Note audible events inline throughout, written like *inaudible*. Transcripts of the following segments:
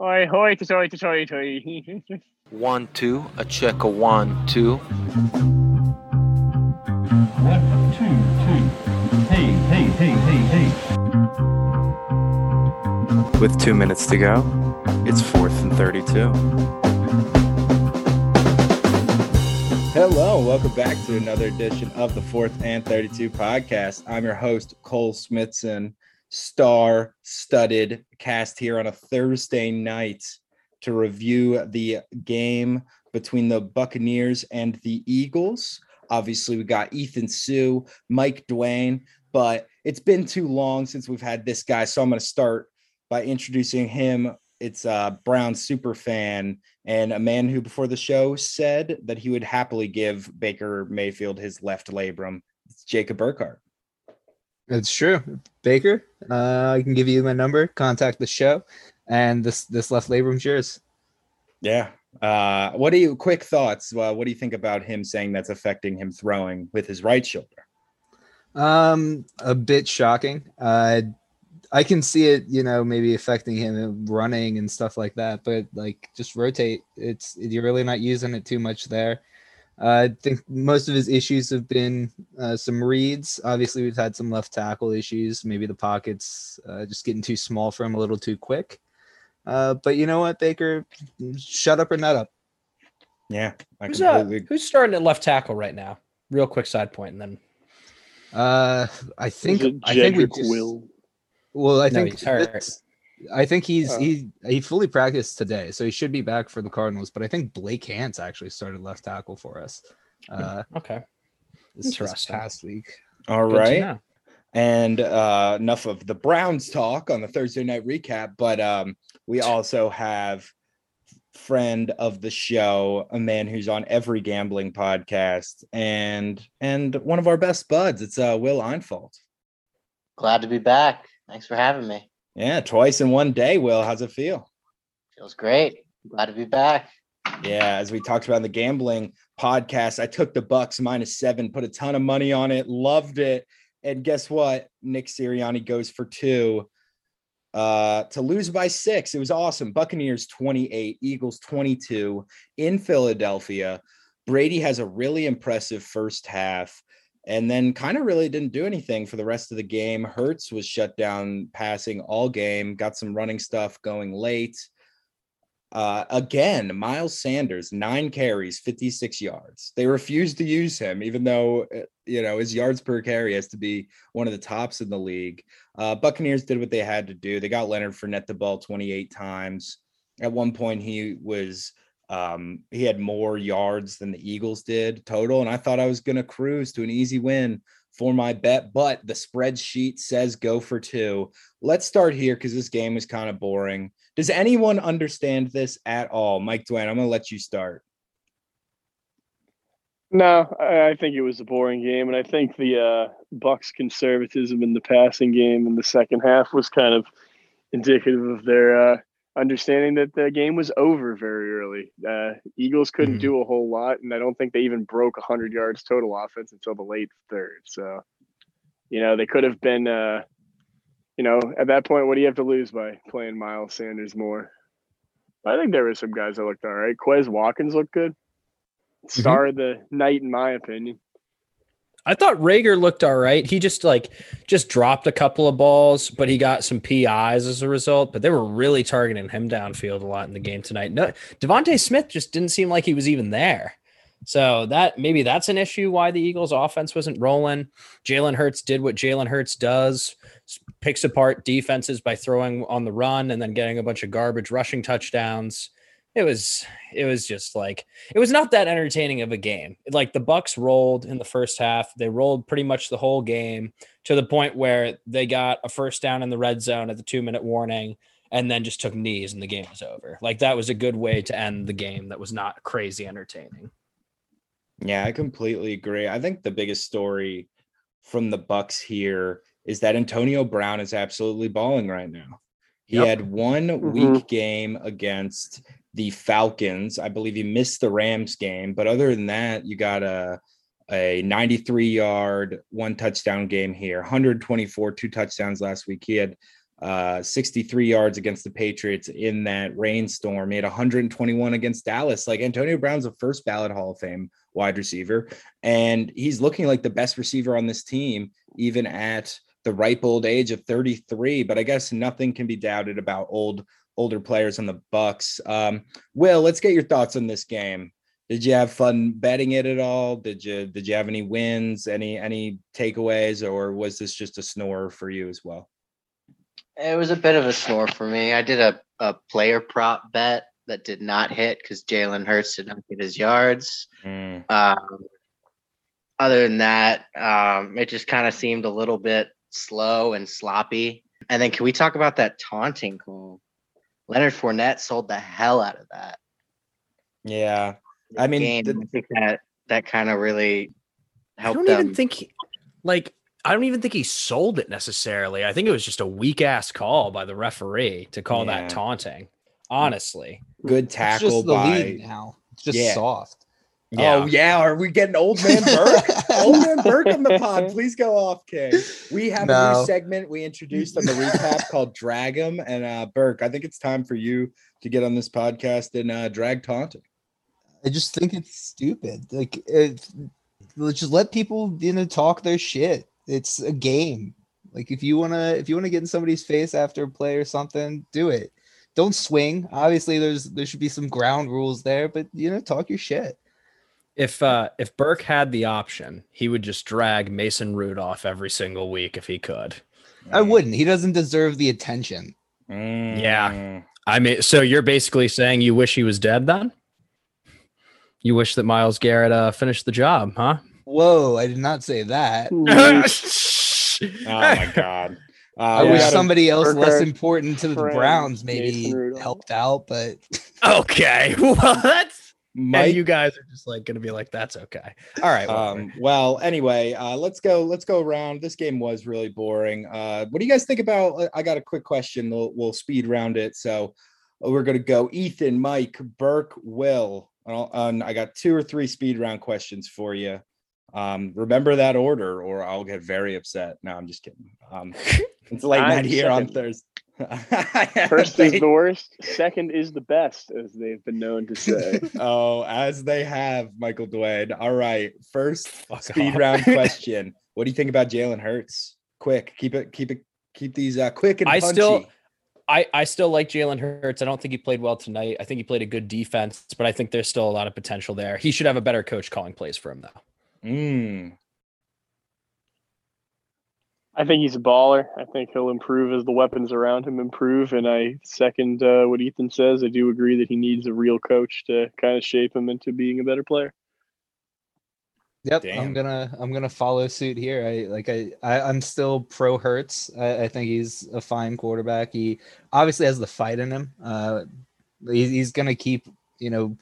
Oi, hoi, toi, toi, toi. One, two, a check, a one, two. One, two, two. Hey, hey, hey, hey, hey. With two minutes to go, it's fourth and 32. Hello, welcome back to another edition of the Fourth and 32 podcast. I'm your host, Cole Smithson, star studded cast here on a Thursday night to review the game between the Buccaneers and the Eagles. Obviously, we got Ethan Sue, Mike Dwayne, but it's been too long since we've had this guy. So I'm going to start by introducing him. It's a Brown super fan and a man who, before the show, said that he would happily give Baker Mayfield his left labrum. It's Jacob Burkhart. It's true. Baker, uh, I can give you my number. Contact the show, and this this left labrum's yours. Yeah. Uh, what do you quick thoughts? Well, what do you think about him saying that's affecting him throwing with his right shoulder? Um, a bit shocking. Uh, I can see it, you know, maybe affecting him running and stuff like that. But like, just rotate. It's you're really not using it too much there. I think most of his issues have been uh, some reads. Obviously, we've had some left tackle issues. Maybe the pockets uh, just getting too small for him a little too quick. Uh, but you know what, Baker, shut up or nut up. Yeah, I Who's, uh, completely. who's starting at left tackle right now? Real quick side point, and then Uh, I think I think we just, Will. Well, I No, think he's hurt. this- I think he's Oh. he he fully practiced today, so he should be back for the Cardinals. But I think Blake Hance actually started left tackle for us. Uh, okay, this, this Interesting. past week. All Good right. And uh, enough of the Browns talk on the Thursday night recap, but um, we also have friend of the show, a man who's on every gambling podcast, and and one of our best buds. It's uh, Will Einfeld. Glad to be back. Thanks for having me. Yeah, twice in one day. Will, how's it feel? Feels great. Glad to be back. Yeah, as we talked about in the gambling podcast, I took the Bucs minus seven, put a ton of money on it, loved it. And guess what? Nick Sirianni goes for two. Uh, to lose by six. It was awesome. Buccaneers 28, Eagles 22 in Philadelphia. Brady has a really impressive first half and then kind of really didn't do anything for the rest of the game. Hurts was shut down passing all game, got some running stuff going late. Uh, again, Miles Sanders, nine carries, 56 yards. They refused to use him, even though, uh, you know, his yards per carry has to be one of the tops in the league. Uh, Buccaneers did what they had to do. They got Leonard Fournette the ball 28 times. At one point, he was um, he had more yards than the Eagles did total, and I thought I was going to cruise to an easy win for my bet, but the spreadsheet says go for two. Let's start here because this game is kind of boring. Does anyone understand this at all? Mike Dwayne, I'm going to let you start. No, I, think it was a boring game, and I think the uh, Bucs' conservatism in the passing game in the second half was kind of indicative of their uh, understanding that the game was over very early. Uh, Eagles couldn't Mhm. do a whole lot, and I don't think they even broke 100 yards total offense until the late third. So, you know, they could have been, uh, you know, at that point, what do you have to lose by playing Miles Sanders more? I think there were some guys that looked all right. Quez Watkins looked good. Star of the night, in my opinion. I thought Reagor looked all right. He just like just dropped a couple of balls, but he got some PIs as a result. But they were really targeting him downfield a lot in the game tonight. No, DeVonta Smith just didn't seem like he was even there. So that maybe that's an issue why the Eagles offense wasn't rolling. Jalen Hurts did what Jalen Hurts does, picks apart defenses by throwing on the run and then getting a bunch of garbage rushing touchdowns. It was it was just like it was not that entertaining of a game. Like the Bucs rolled in the first half. They rolled pretty much the whole game to the point where they got a first down in the red zone at the 2-minute warning and then just took knees and the game was over. Like that was a good way to end the game that was not crazy entertaining. Yeah, I completely agree. I think the biggest story from the Bucs here is that Antonio Brown is absolutely balling right now. He Yep. had one mm-hmm. weak game against the Falcons. I believe he missed the Rams game, but other than that, you got a a 93 yard, one touchdown game here, 124, two touchdowns last week. He had uh, 63 yards against the Patriots in that rainstorm. He had 121 against Dallas. Like Antonio Brown's a first ballot Hall of Fame wide receiver, and he's looking like the best receiver on this team, even at the ripe old age of 33. But I guess nothing can be doubted about old older players on the Bucs. Um, Will, let's get your thoughts on this game. Did you have fun betting it at all? Did you did you have any wins, any any takeaways, or was this just a snore for you as well? It was a bit of a snore for me. I did a, a player prop bet that did not hit because Jalen Hurts did not get his yards. Mm, Um, other than that, um, it just kind of seemed a little bit slow and sloppy. And then, can we talk about that taunting call? Leonard Fournette sold the hell out of that. yeah, I mean, Game. the- I think that that kind of really helped. I don't them. even think he, like I don't even think he sold it necessarily. I think it was just a weak ass call by the referee to call Yeah. that taunting. Honestly. good It's tackle just the by. lead now. It's just Yeah. soft. Oh yeah, are we getting old man Burke? *laughs* old man Burke on the pod. Please go off, King. We have a new segment we introduced on the recap *laughs* called Drag 'em. And uh Burke, I think it's time for you to get on this podcast and uh drag taunting. I just think it's stupid. Like, it, let's just let people you know talk their shit. It's a game. Like, if you wanna if you wanna get in somebody's face after a play or something, do it. Don't swing. Obviously, there's there should be some ground rules there, but you know, talk your shit. If uh if Burke had the option, he would just drag Mason Rudolph every single week if he could. I wouldn't. He doesn't deserve the attention. Mm. I mean, so you're basically saying you wish he was dead then? You wish that Myles Garrett uh, finished the job, huh? Whoa, I did not say that. *laughs* Oh my god. *laughs* Uh, I wish somebody else less important to the Browns maybe helped out, but *laughs* okay. Well, that's Mike, and you guys are just like gonna be like, that's okay. All right. Um, well, anyway, uh, let's go. Let's go around. This game was really boring. Uh, what do you guys think about? uh, I got a quick question. We'll, we'll speed round it. So uh, we're gonna go. Ethan, Mike, Burke, Will. And I'll- And I got two or three speed round questions for you. Um, remember that order, or I'll get very upset. No, I'm just kidding. Um, it's late *laughs* night here on. Thursday. First is *laughs* the worst, second is the best, as they've been known to say. *laughs* oh, as they have, Michael Dwayne. All right, first *laughs* Fuck speed off. round question. What do you think about Jalen Hurts? Quick, keep it, keep it, keep these uh, quick and I punchy. still- I, I still like Jalen Hurts. I don't think he played well tonight. I think he played a good defense, but I think there's still a lot of potential there. He should have a better coach calling plays for him, though. Mm, I think he's a baller. I think he'll improve as the weapons around him improve. And I second uh, what Ethan says. I do agree that he needs a real coach to kind of shape him into being a better player. Yep, Damn. I'm gonna I'm gonna follow suit here. I like I, I I'm still pro Hurts. I, I think he's a fine quarterback. He obviously has the fight in him. Uh, he, he's gonna keep. You know,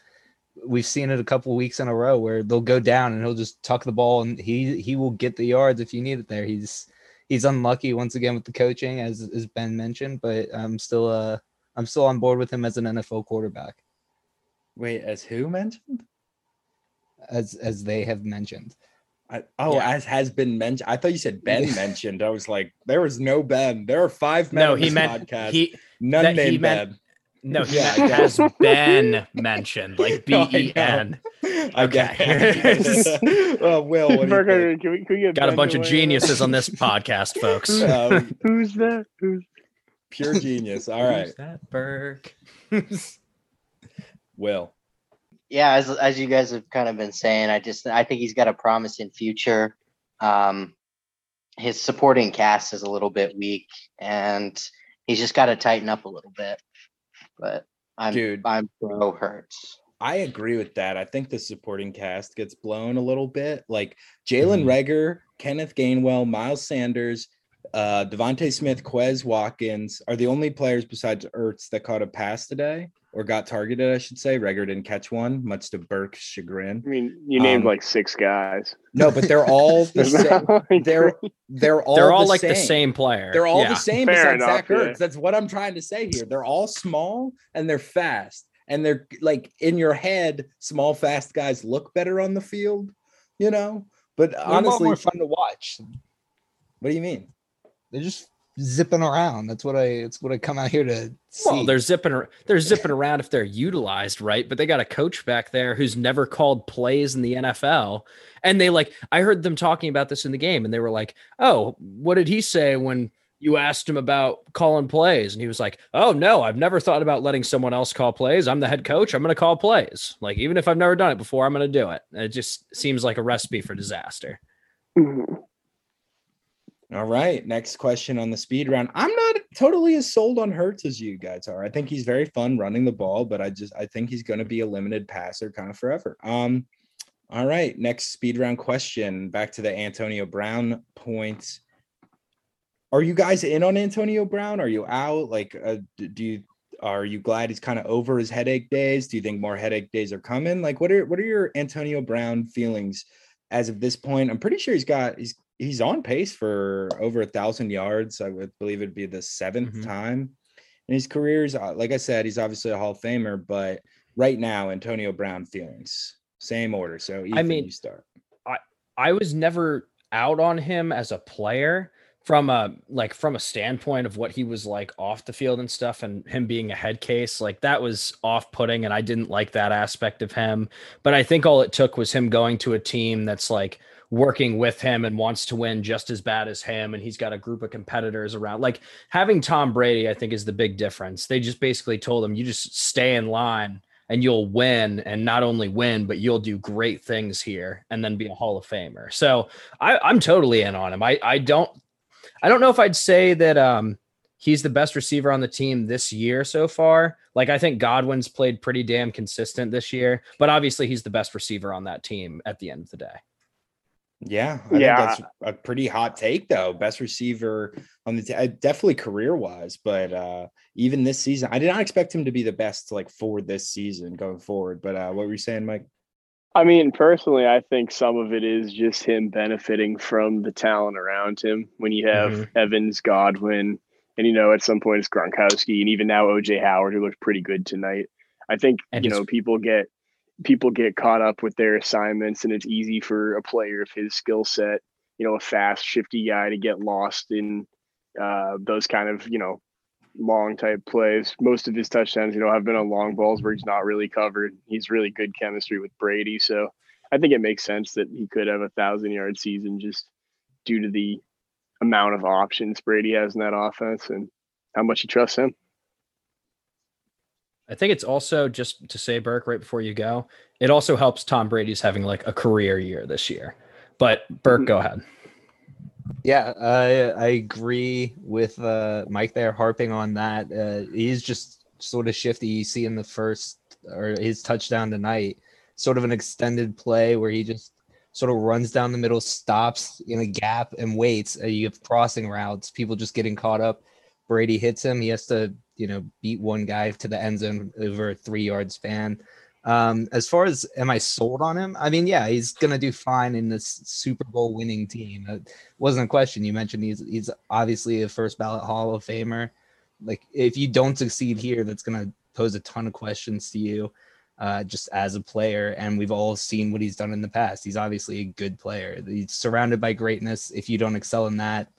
we've seen it a couple weeks in a row where they'll go down and he'll just tuck the ball and he he will get the yards if you need it there. He's he's unlucky once again with the coaching as as Ben mentioned, but I'm still uh I'm still on board with him as an NFL quarterback wait, as who mentioned? as as they have mentioned. I, oh, Yeah. as has been mentioned. I thought you said Ben *laughs* mentioned. I was like, there was no Ben. There are five men No, on he this podcast. podcast. he None that he named meant- Ben. No he Yeah, meant I has been mentioned like *laughs* B E N. No, I N. I Okay. it. *laughs* oh, Will, what do you Burger, can we, can we get Got a bunch of geniuses on this *laughs* podcast, folks. Um, Who's that? Who's pure genius. All right, Who's that Burke? Will. yeah, as as you guys have kind of been saying, I just I think he's got a promising future. Um, his supporting cast is a little bit weak, and he's just got to tighten up a little bit. But I'm Dude. I'm pro Hurts. I agree with that. I think the supporting cast gets blown a little bit. Like Jalen Mhm. Reagor, Kenneth Gainwell, Miles Sanders, uh, DeVonta Smith, Quez Watkins are the only players besides Ertz that caught a pass today or got targeted, I should say. Reagor didn't catch one, much to Burke's chagrin. I mean, you named Um, like six guys. No, but they're all the *laughs* same. They're they're all They're all the like same. the same player. They're all Yeah. the same Fair besides enough, Zach yeah. Ertz. That's what I'm trying to say here. They're all small and they're fast. And they're like in your head, small, fast guys look better on the field, you know? But They're a lot honestly, more fun to watch. what do you mean? They're just zipping around. That's what I. It's what I come out here to see. Well, they're zipping ar- they're zipping around if they're utilized right, but they got a coach back there who's never called plays in the NFL. And they like I heard them talking about this in the game and they were like, "Oh, what did he say when you asked him about calling plays?" And he was like, "Oh, no, I've never thought about letting someone else call plays. I'm the head coach. I'm going to call plays. Like even if I've never done it before, I'm going to do it." And it just seems like a recipe for disaster. Mhm. All right. Next question on the speed round. I'm not totally as sold on Hurts as you guys are. I think he's very fun running the ball, but I just I think he's going to be a limited passer kind of forever. Um, all right. Next speed round question. Back to the Antonio Brown point. Are you guys in on Antonio Brown? Are you out? Like, uh, do you are you glad he's kind of over his headache days? Do you think more headache days are coming? Like, what are what are your Antonio Brown feelings as of this point? I'm pretty sure he's got he's he's on pace for over a thousand yards. I would believe it'd be the 7th Mhm. time in his career. Uh, Like I said, he's obviously a Hall of Famer, but right now, Antonio Brown feelings same order. So Ethan, mean, you start. I was never out on him as a player from a like from a standpoint of what he was like off the field and stuff and him being a head case like that was off-putting and I didn't like that aspect of him but I think all it took was him going to a team that's like working with him and wants to win just as bad as him. And he's got a group of competitors around like having Tom Brady I think is the big difference. They just basically told him you just stay in line and you'll win. And not only win but you'll do great things here and then be a hall of famer. So I, i'm totally in on him. I i don't i don't know if i'd say that um he's the best receiver on the team this year so far. Like i think godwin's played pretty damn consistent this year but obviously he's the best receiver on that team at the end of the day Yeah, I Yeah. think that's a pretty hot take though. Best receiver on the t- uh, definitely career wise, but uh even this season, I did not expect him to be the best like for this season going forward. But uh what were you saying, Mike? I mean, personally, I think some of it is just him benefiting from the talent around him. When you have Mhm. Evans, Godwin, and you know, at some point it's Gronkowski, and even now OJ Howard, who looked pretty good tonight. I think And you know people get people get caught up with their assignments, and it's easy for a player of his skill set, you know, a fast, shifty guy to get lost in uh, those kind of you know long type plays. Most of his touchdowns, you know, have been on long balls where he's not really covered. He's really good chemistry with Brady. So I think it makes sense that he could have a thousand yard season just due to the amount of options Brady has in that offense and how much he trusts him. I think it's also just to say, Burke, right before you go, it also helps Tom Brady's having like a career year this year. But Burke, go ahead. Yeah, I I agree with uh, Mike there, harping on that. Uh, he's just sort of shifty. You see in the first or his touchdown tonight, sort of an extended play where he just sort of runs down the middle, stops in a gap, and waits. Uh, you have crossing routes, people just getting caught up. Brady hits him. He has to, you know, beat one guy to the end zone over a three yard span. Um, as far as am I sold on him? I mean, yeah, he's gonna do fine in this Super Bowl winning team. It wasn't a question. You mentioned he's he's obviously a first ballot Hall of Famer. Like if you don't succeed here, that's gonna pose a ton of questions to you, uh, just as a player. And we've all seen what he's done in the past. He's obviously a good player. He's surrounded by greatness. If you don't excel in that,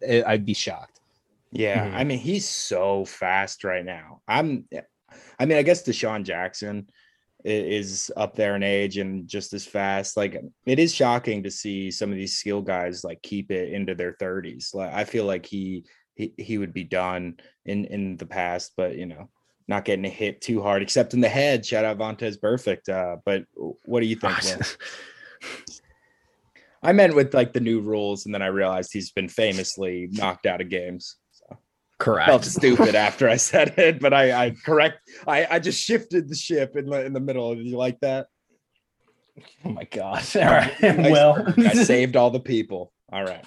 eh, I'd be shocked. Yeah, Mhm. I mean he's so fast right now. I'm I mean, I guess DeSean Jackson is up there in age and just as fast. Like it is shocking to see some of these skill guys like keep it into their 30s. Like I feel like he he, he would be done in in the past, but you know, not getting hit too hard except in the head. Shout out Vontaze Burfict. Uh, but what do you think? *laughs* I meant with like the new rules, and then I realized he's been famously knocked out of games. So Correct. felt stupid after I said it, but I, I correct. I, I just shifted the ship in the in the middle. Did you like that? Oh my god. *laughs* All right. I- *laughs* well, I *laughs* saved all the people. All right.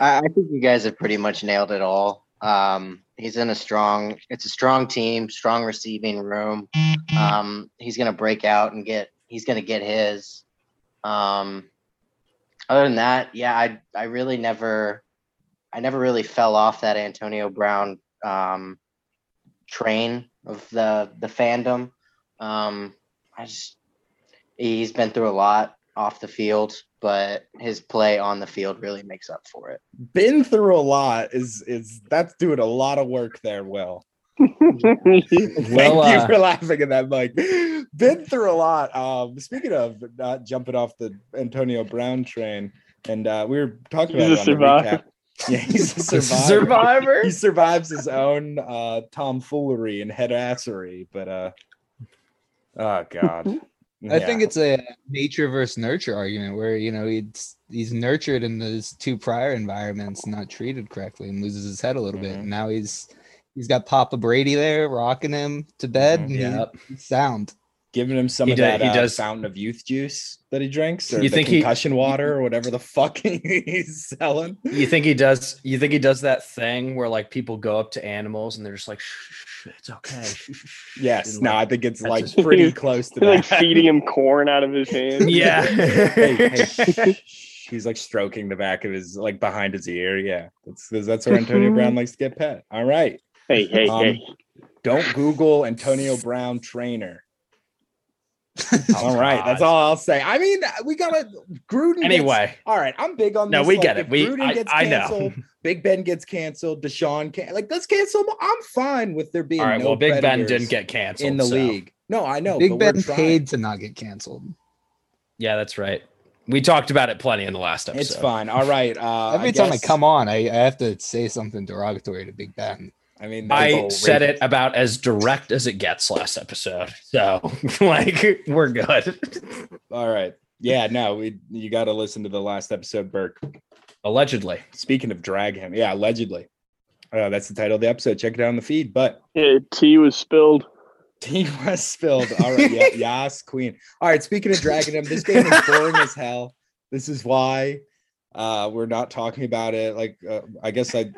I, I think you guys have pretty much nailed it all. Um, he's in a strong. It's a strong team, strong receiving room. Um, he's gonna break out and get. He's gonna get his. Um, other than that, yeah, I I really never, I never really fell off that Antonio Brown um, train of the the fandom. Um, I just he's been through a lot. off the field, but his play on the field really makes up for it. Been through a lot is is that's doing a lot of work there, Will. *laughs* Well, Thank you uh, for laughing at that, Mike. Been through a lot. Um, speaking of not jumping off the Antonio Brown train, and uh, we were talking about it on the recap. Yeah, he's *laughs* a survivor. Survivor. He survives his own uh, tomfoolery and headassery, but uh, oh god. *laughs* I think it's a nature versus nurture argument where you know he's he's nurtured in those two prior environments, not treated correctly, and loses his head a little bit. Mhm. And now he's he's got Papa Brady there rocking him to bed. Mhm. and he- sound. Giving him some He of do- that he uh, does- fountain of youth juice that he drinks, or You the think he- concussion water, or whatever the fuck *laughs* he's selling. You think he does? You think he does that thing where like people go up to animals and they're just like, shh, shh, shh, "It's okay." shh, shh, shh," Yes, and, no, I think it's like his- pretty *laughs* close to They're like that. feeding him corn out of his hand. *laughs* yeah. hey, hey, he's like stroking the back of his like behind his ear. Yeah, that's that's where Antonio Brown likes to get pet. All right, Hey, hey, Um, hey. don't Google Antonio Brown trainer. *laughs* All right, that's all I'll say. I mean, we gotta Gruden. gets- Anyway, all right, I'm big on no, this. we like, get if it. We, Gruden I, gets I know. canceled, Big Ben gets canceled. Deshaun can like let's cancel. him. I'm fine with there being All right. no well, Big Ben didn't get canceled in the so- league. No, I know. Big but we're Ben paid to not get canceled. Yeah, that's right. We talked about it plenty in the last episode. It's fine. All right. Uh, Every I time guess- I come on, I, I have to say something derogatory to Big Ben. I mean, I said it about as direct as it gets last episode. So, *laughs* like, we're good. All right. Yeah, no, we you got to listen to the last episode, Burke. Allegedly. Speaking of drag him, yeah, allegedly. Uh, that's the title of the episode. Check it out on the feed. But Yeah, tea was spilled. tea was spilled. All right, yeah, *laughs* yas, queen. All right. Speaking of dragging him, this game is boring as hell. This is why uh, we're not talking about it. Like, uh, I guess I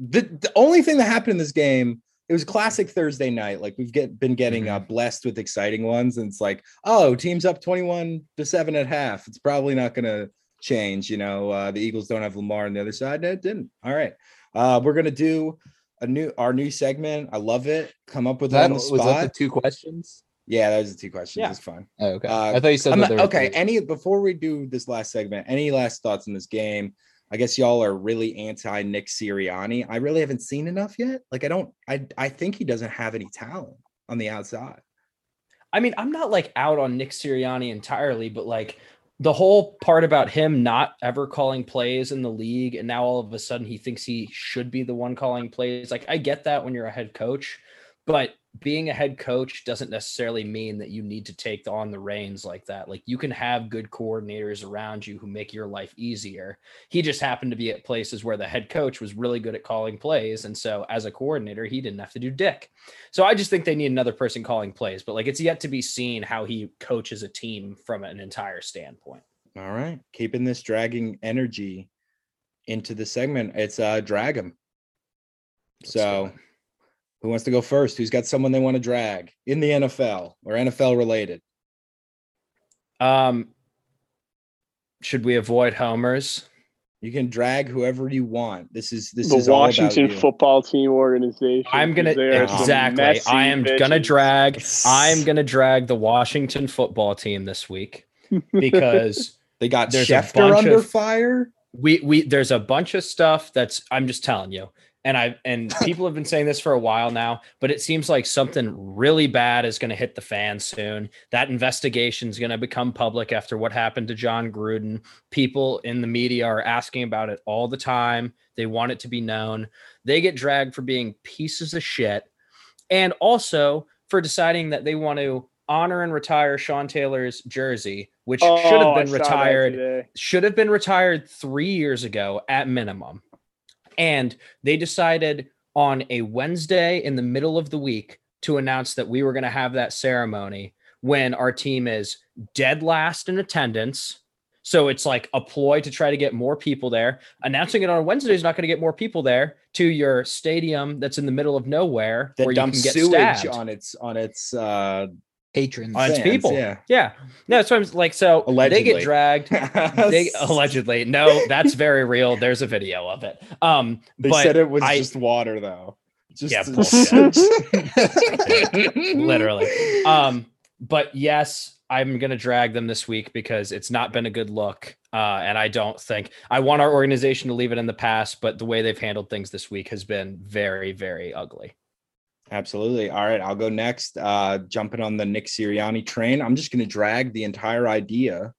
the, the only thing that happened in this game. It was classic Thursday night. Like we've get been getting uh, blessed with exciting ones, and it's like, oh, team's up twenty-one to seven at half. It's probably not going to change. You know, uh, the Eagles don't have Lamar on the other side. No, it didn't. All right, uh, we're gonna do a new our new segment. I love it. Come up with it That on the was spot. that the two questions. yeah, that was the two questions. Yeah. It's fine. Oh, okay, Uh, I thought you said not- there okay. Any before we do this last segment, any last thoughts on this game? I guess y'all are really anti Nick Sirianni. I really haven't seen enough yet. Like I don't. I I think he doesn't have any talent on the outside. I mean, I'm not like out on Nick Sirianni entirely, but like the whole part about him not ever calling plays in the league, and now all of a sudden he thinks he should be the one calling plays. Like, I get that when you're a head coach, but being a head coach doesn't necessarily mean that you need to take on the reins like that. Like, you can have good coordinators around you who make your life easier. He just happened to be at places where the head coach was really good at calling plays. And so, as a coordinator, he didn't have to do dick. So I just think they need another person calling plays, but like it's yet to be seen how he coaches a team from an entire standpoint. All right, keeping this dragging energy into the segment. It's uh drag him. Let's So. Who wants to go first? Who's got someone they want to drag in the NFL or NFL related? Um, should we avoid homers? You can drag whoever you want. This is this the is all about Washington football team organization. I'm gonna they exactly. messy I am gonna drag. I'm gonna drag the Washington football team this week *laughs* because They got There's a Schefter bunch under of- fire. we we there's a bunch of stuff that's I'm just telling you. And I and *laughs* people have been saying this for a while now, but it seems like something really bad is going to hit the fan soon. That investigation is going to become public after what happened to Jon Gruden. People in the media are asking about it all the time. They want it to be known. They get dragged for being pieces of shit and also for deciding that they want to honor and retire Sean Taylor's jersey, which should Oh, have been retired should have been retired three years ago at minimum. And they decided on a Wednesday in the middle of the week to announce that we were going to have that ceremony when our team is dead last in attendance. So it's like a ploy to try to get more people there. Announcing it on a Wednesday is not going to get more people there to your stadium that's in the middle of nowhere That where you dumps can get sewage stabbed on its on its uh Patrons. on its fans, people. yeah. yeah. No, that's what I'm like. So they get dragged. *laughs* they allegedly no that's very real there's a video of it um They but said it was I- just water though. Just Yeah, *laughs* literally um but yes I'm gonna drag them this week because it's not been a good look, uh, and I don't think I want our organization to leave it in the past. But the way they've handled things this week has been very, very ugly. Absolutely. All right, I'll go next. Uh, jumping on the Nick Sirianni train, I'm just going to drag the entire idea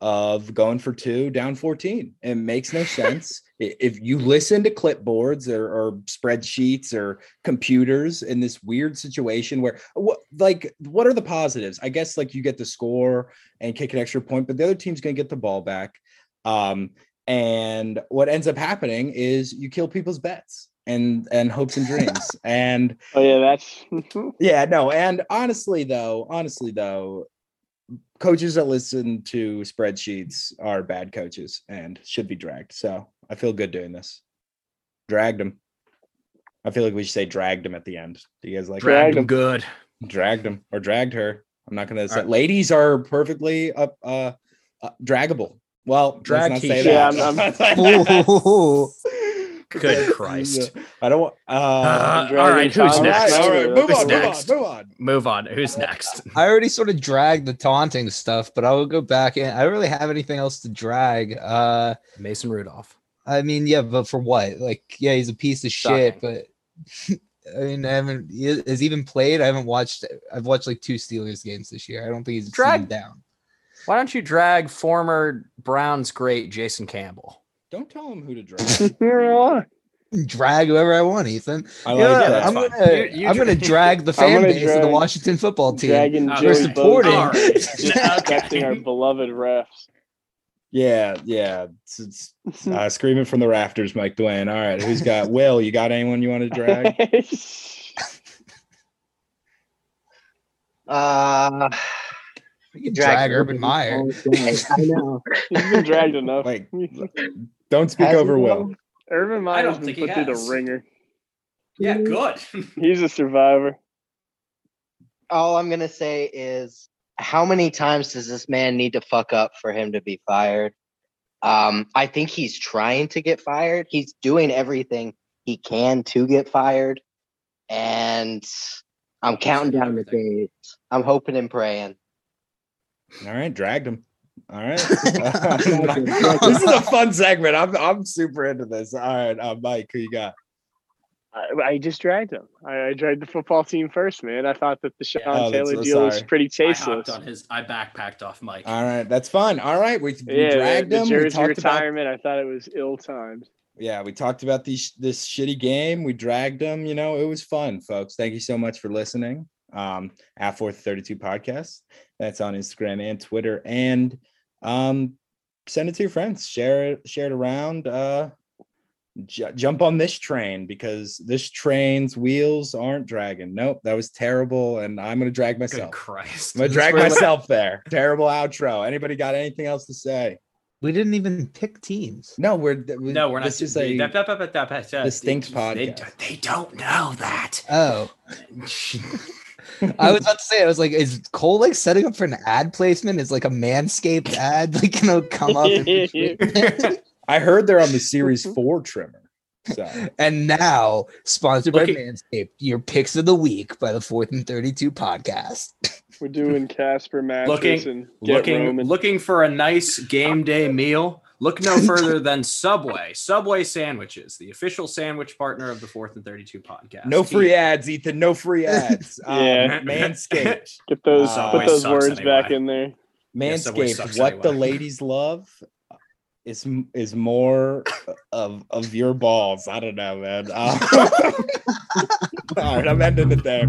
of going for two down 14. It makes no sense. *laughs* If you listen to clipboards or, or spreadsheets or computers in this weird situation where what like what are the positives? I guess like you get the score and kick an extra point, but the other team's going to get the ball back. Um, and what ends up happening is you kill people's bets and and hopes and dreams. and *laughs* Oh yeah, that's *laughs* yeah, no, and honestly though, honestly though, coaches that listen to spreadsheets are bad coaches and should be dragged. So I feel good doing this. Dragged him. I feel like we should say dragged him at the end. Do you guys like Dragged that? him. good. dragged him or dragged her? I'm not gonna say Alright. ladies are perfectly up uh, uh draggable. Well, Drag let's not say that. Yeah, I'm- *laughs* Ooh. Good *laughs* Christ. I don't want uh, Uh, all right, who's Tom next? all right, move Who's on, move on, next? move on. Move on. Who's next? *laughs* I already sort of dragged the taunting stuff, but I will go back in. I don't really have anything else to drag. Uh Mason Rudolph. I mean, yeah, but for what? Like, yeah, he's a piece of shit, but *laughs* I mean, I haven't he has even played. I haven't watched I've watched like two Steelers games this year. I don't think he's Drag- drag down. Why don't you drag former Browns great Jason Campbell? Don't tell him who to *laughs* drag. Drag whoever I want, Ethan. I Yeah, like that's I'm fine. gonna You- you I'm dra- gonna drag the *laughs* fan gonna base of the Washington football team. Dragging Uh, Joey we're Bosa, supporting. All right. disrespecting our beloved refs. Yeah, yeah. It's, it's, uh, screaming from the rafters, Mike Dwayne. All right, who's got *laughs* Will? You got anyone you want to drag? Uh, You can drag drag Urban Meyer. I know. He's been dragged enough. Like, Don't speak Has he over though? Will. Urban I don't Meyer's been put through the ringer. Yeah, good. *laughs* He's a survivor. All I'm gonna say is, how many times does this man need to fuck up for him to be fired? Um, I think he's trying to get fired. He's doing everything he can to get fired, and I'm counting down the days. I'm hoping and praying. All right, dragged him. All right. *laughs* *laughs* this is a fun segment. I'm I'm super into this. All right, uh, Mike, who you got? I, I just dragged him. I, I dragged the football team first, man. I thought that the Sean Oh, Taylor so deal was sorry. pretty I tasteless. on his. I backpacked off Mike. All right, that's fun. All right, we, we Yeah, dragged the, the him. We jersey talked about retirement. I thought it was ill timed. yeah, we talked about these this shitty game. We dragged him. You know, it was fun, folks. Thank you so much for listening. Um, at Fourth Thirty Two Podcast. That's on Instagram and Twitter. And um, send it to your friends. Share it. Share it around. Uh, ju- jump on this train because this train's wheels aren't dragging. Nope, that was terrible, and I'm gonna drag Good myself. Christ. I'm gonna drag really- myself there. Terrible outro. Anybody got anything else to say? We didn't even pick teams. No, we're No, we're not. This is a that- that- that- distinct they- They, podcast. they don't know that. Oh. *laughs* I was about to say, I was like, is Cole like setting up for an ad placement? Is like a manscaped ad like gonna come up? and- *laughs* I heard they're on the Series *laughs* Four trimmer. So and now, sponsored Looking- by Manscaped, your picks of the week by the Fourth and Thirty-Two podcast. We're doing Casper mattress Looking- and looking Roman. looking for a nice game day meal. Look no *laughs* further than Subway. Subway sandwiches, the official sandwich partner of the Fourth and Thirty Two podcast. no free ads, Ethan. No free *laughs* ads. Um, Yeah. Manscaped. *laughs* Get those Uh, put those words sucks back in there. Yeah, Manscaped. sucks what the ladies love is is more of of your balls. I don't know, man. Uh, all right, I'm ending it there.